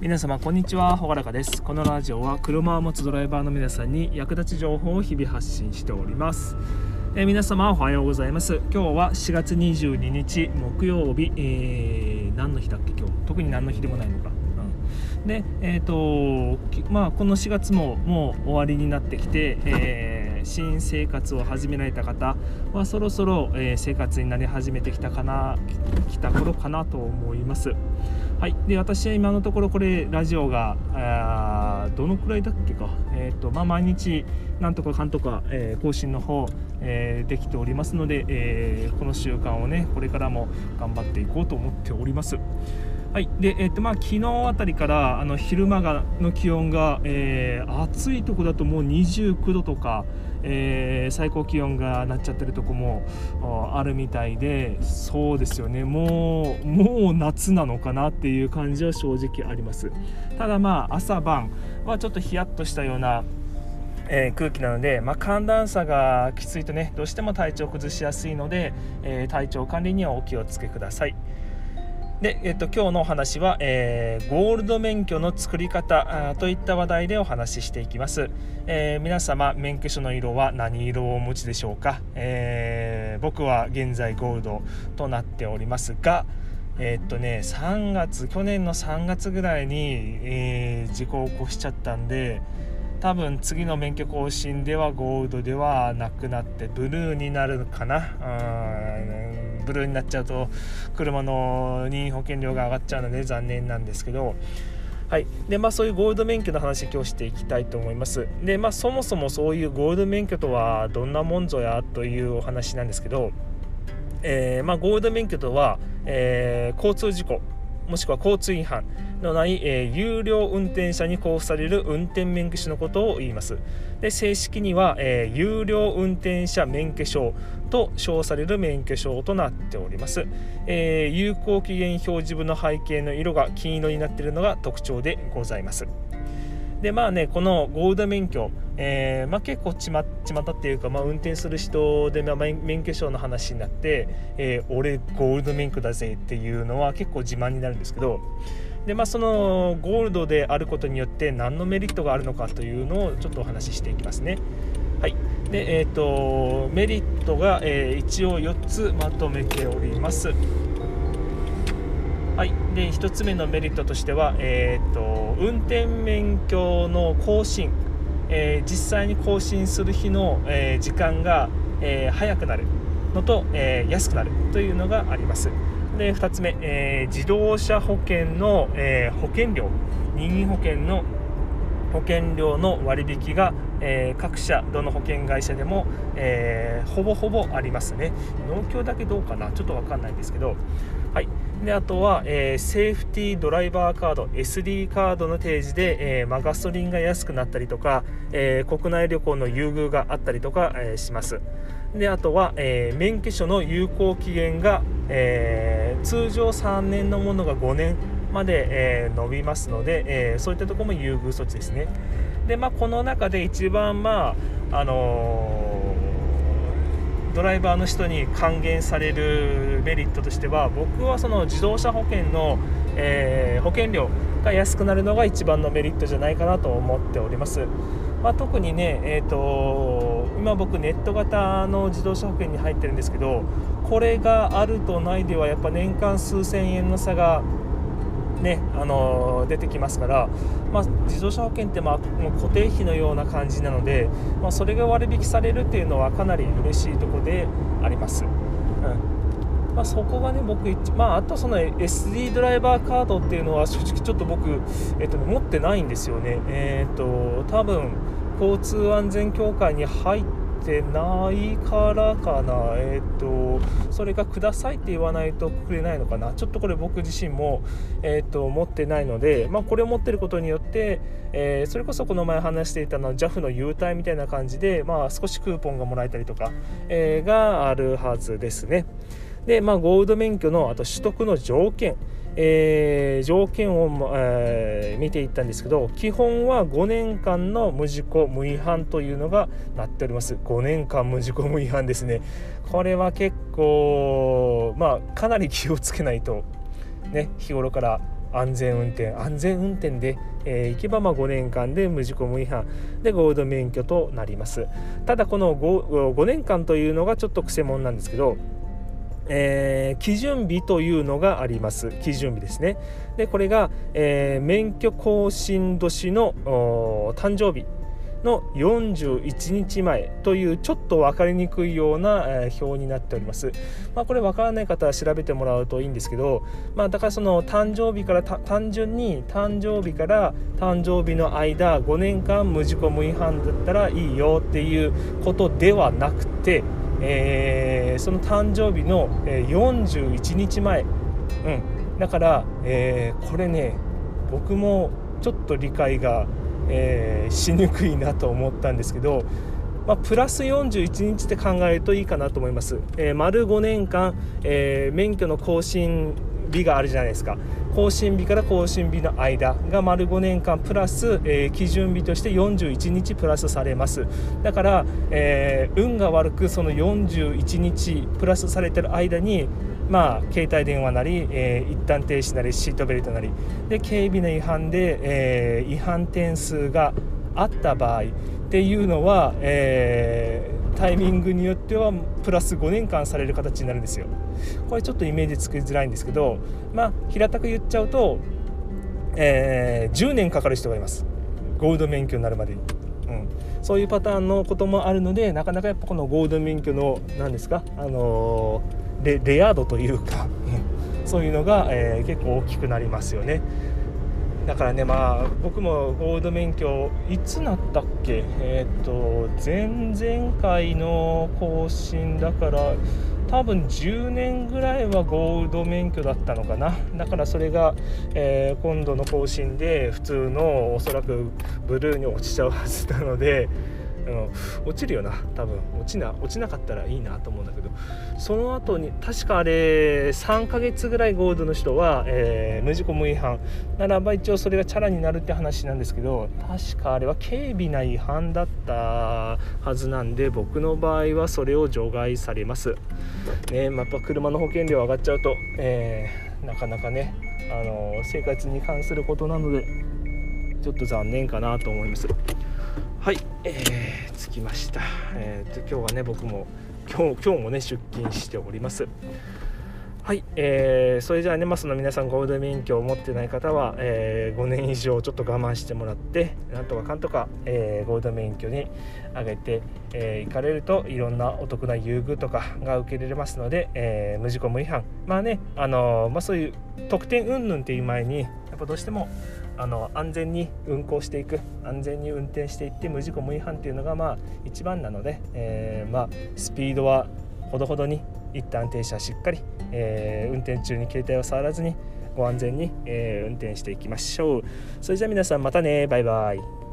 皆様こんにちは。ほがらかです。このラジオは車を持つドライバーの皆さんに役立ち情報を日々発信しております。えー、皆様おはようございます。今日は4月22日木曜日、えー、何の日だっけ今日。特に何の日でもないのか、うん、でえっ、ー、とまあこの4月ももう終わりになってきて、えー新生活を始められた方はそろそろ、え生活になり始めてきたかな来た頃かなと思います。はい、で私は今のところこれラジオがどのくらいだっけか、えーとまあ、毎日なんとかかんとか、えー、更新の方、えー、できておりますので、えー、この習慣をねこれからも頑張っていこうと思っております。はい。でえーとまあ、昨日あたりからあの昼間がの気温が、えー、暑いとこだともう29度とか、えー、最高気温がなっちゃってるとこもあるみたいでそうですよね。もうもう夏なのかなっていう感じは正直あります。ただまあ朝晩はちょっとヒヤッとしたようなえー、空気なので、まあ、寒暖差がきついとねどうしても体調を崩しやすいので、えー、体調管理にはお気をつけください。で、えっと、今日のお話は、えー、ゴールド免許の作り方といった話題でお話ししていきます、えー、皆様免許証の色は何色をお持ちでしょうか、えー、僕は現在ゴールドとなっておりますがえっとね3月去年の3月ぐらいに、え事故を起こしちゃったんで多分次の免許更新ではゴールドではなくなってブルーになるかな？ブルーになっちゃうと車の任意保険料が上がっちゃうので残念なんですけど。はい。でまあ、そういうゴールド免許の話今日していきたいと思います。で、まあ、そもそもそういうゴールド免許とはどんなもんぞやというお話なんですけど、えー、まあ、ゴールド免許とは、えー、交通事故。もしくは交通違反のない、えー、有料運転者に交付される運転免許証のことを言います。で正式には、えー、有料運転者免許証と称される免許証となっております、えー、有効期限表示部の背景の色が金色になっているのが特徴でございます。でまあねこのゴールド免許、えーまあ、結構ちまちまたっていうか、まあ、運転する人で、まあ、免許証の話になって、えー、俺ゴールド免許だぜっていうのは結構自慢になるんですけどでまあそのゴールドであることによって何のメリットがあるのかというのをちょっとお話ししていきますね。はいでえーと、メリットが、えー、一応4つまとめております。はい、で1つ目のメリットとしては、えーと、運転免許の更新、えー、実際に更新する日の、えー、時間が、えー、早くなるのと、え安くなるというのがあります。で2つ目、え自動車保険の、え保険料。任意保険の保険料の割引が、えー、各社どの保険会社でも、えー、ほぼほぼありますね。農協だけどうかな？ちょっと分かんないんですけど。はい。であとは、えー、セーフティードライバーカード SD カードの提示で、えまあ、ガソリンが安くなったりとか、え国内旅行の優遇があったりとか、えしますであとは、え免許証の有効期限が、え通常3年のものが5年まで、えー、伸びますので、えー、そういったところも優遇措置ですね。で、まあ、この中で一番、まああのー、ドライバーの人に還元されるメリットとしては僕はその自動車保険の、えー、保険料が安くなるのが一番のメリットじゃないかなと思っております。まあ、特にね、えーと今僕ネット型の自動車保険に入ってるんですけどこれがあるとないではやっぱ年間数千円の差がね、あの出てきますから、まあ、自動車保険ってまあもう固定費のような感じなので、まあ、それが割引されるっていうのはかなり嬉しいところであります。うんまあ、そこがね僕、まあ、あとその SD ドライバーカードっていうのは正直ちょっと僕、えっとね、持ってないんですよね。えー、っと多分交通安全協会に入ってないからかな、えっ、ー、とそれがくださいって言わないとくれないのかな、ちょっとこれ僕自身も、えっ、ー、と持ってないので、まあ、これを持ってることによって、えー、それこそこの前話していたの JAF の優待みたいな感じで、まあ、少しクーポンがもらえたりとか、えがあるはずですね。で、まあ、ゴールド免許のあと取得の条件、えー、条件を、えー、見ていったんですけど基本は5年間の無事故無違反というのがなっております。5年間無事故無違反ですね。これは結構まあかなり気をつけないとね日頃から安全運転。安全運転で、えー、行けばま5年間で無事故無違反。でゴールド免許となります。ただこの 5, 5年間というのがちょっとくせ者なんですけどえー、基準日というのがあります基準日ですねでこれが、えー、免許更新年の誕生日の41日前というちょっと分かりにくいような、え表になっております。まあ、これ分からない方は調べてもらうといいんですけど、まあ、だからその誕生日から単純に誕生日から誕生日の間5年間無事故無違反だったらいいよっていうことではなくて、えー、その誕生日の41日前、うん、だから、えー、これね僕もちょっと理解がえー、しにくいなと思ったんですけど、まあ、プラス41日って考えるといいかなと思います。え、丸5年間、え、免許の更新日があるじゃないですか。更新日から更新日の間が丸5年間プラス、えー、基準日として41日プラスされますだから、えー、運が悪くその41日プラスされてる間にまあ、携帯電話なり、えー、一旦停止なりシートベルトなりで警備の違反で、えー、違反点数があった場合っていうのは、えー、タイミングによってはプラス5年間される形になるんですよ。これちょっとイメージつきづらいんですけど、まあ、平たく言っちゃうと、えー、10年かかる人がいます。ゴールド免許になるまでに。うん、そういうパターンのこともあるのでなかなかやっぱこのゴールド免許の何ですか、あのーレア度というか そういうのが、えー、結構大きくなりますよね。だからねまあ僕もゴールド免許いつなったっけ？えっ、ー、と前々回の更新だから多分10年ぐらいはゴールド免許だったのかな。だからそれが、えー、今度の更新で普通のおそらくブルーに落ちちゃうはずなのでうん、落ちるよな多分。落ちな落ちなかったらいいなと思うんだけど。その後に確かあれ3ヶ月ぐらいゴールドの人は、えー、無事故無違反。ならば一応それがチャラになるって話なんですけど確かあれは軽微な違反だったはずなんで僕の場合はそれを除外されます。ねまあ、やっぱ車の保険料上がっちゃうと、えー、なかなかねあの生活に関することなのでちょっと残念かなと思います。はい、えー、着きました、えーと、今日はね僕も今日今日もね出勤しております。はい、えー、それじゃあね、まあ、その皆さんゴールド免許を持ってない方は、えー、5年以上ちょっと我慢してもらってなんとかかんとか、えー、ゴールド免許に上げてい、えー、かれるといろんなお得な優遇とかが受け入れますので、えー、無事故無違反。まあねあのー、まあ、そういう特典云々っていう前にやっぱどうしてもあの安全に運行していく安全に運転していって無事故無違反っていうのがまあ一番なので、えー、まあスピードはほどほどに一旦停車しっかり、えー、運転中に携帯を触らずにご安全に、えー、運転していきましょう。それじゃあ皆さんまたね。バイバイ。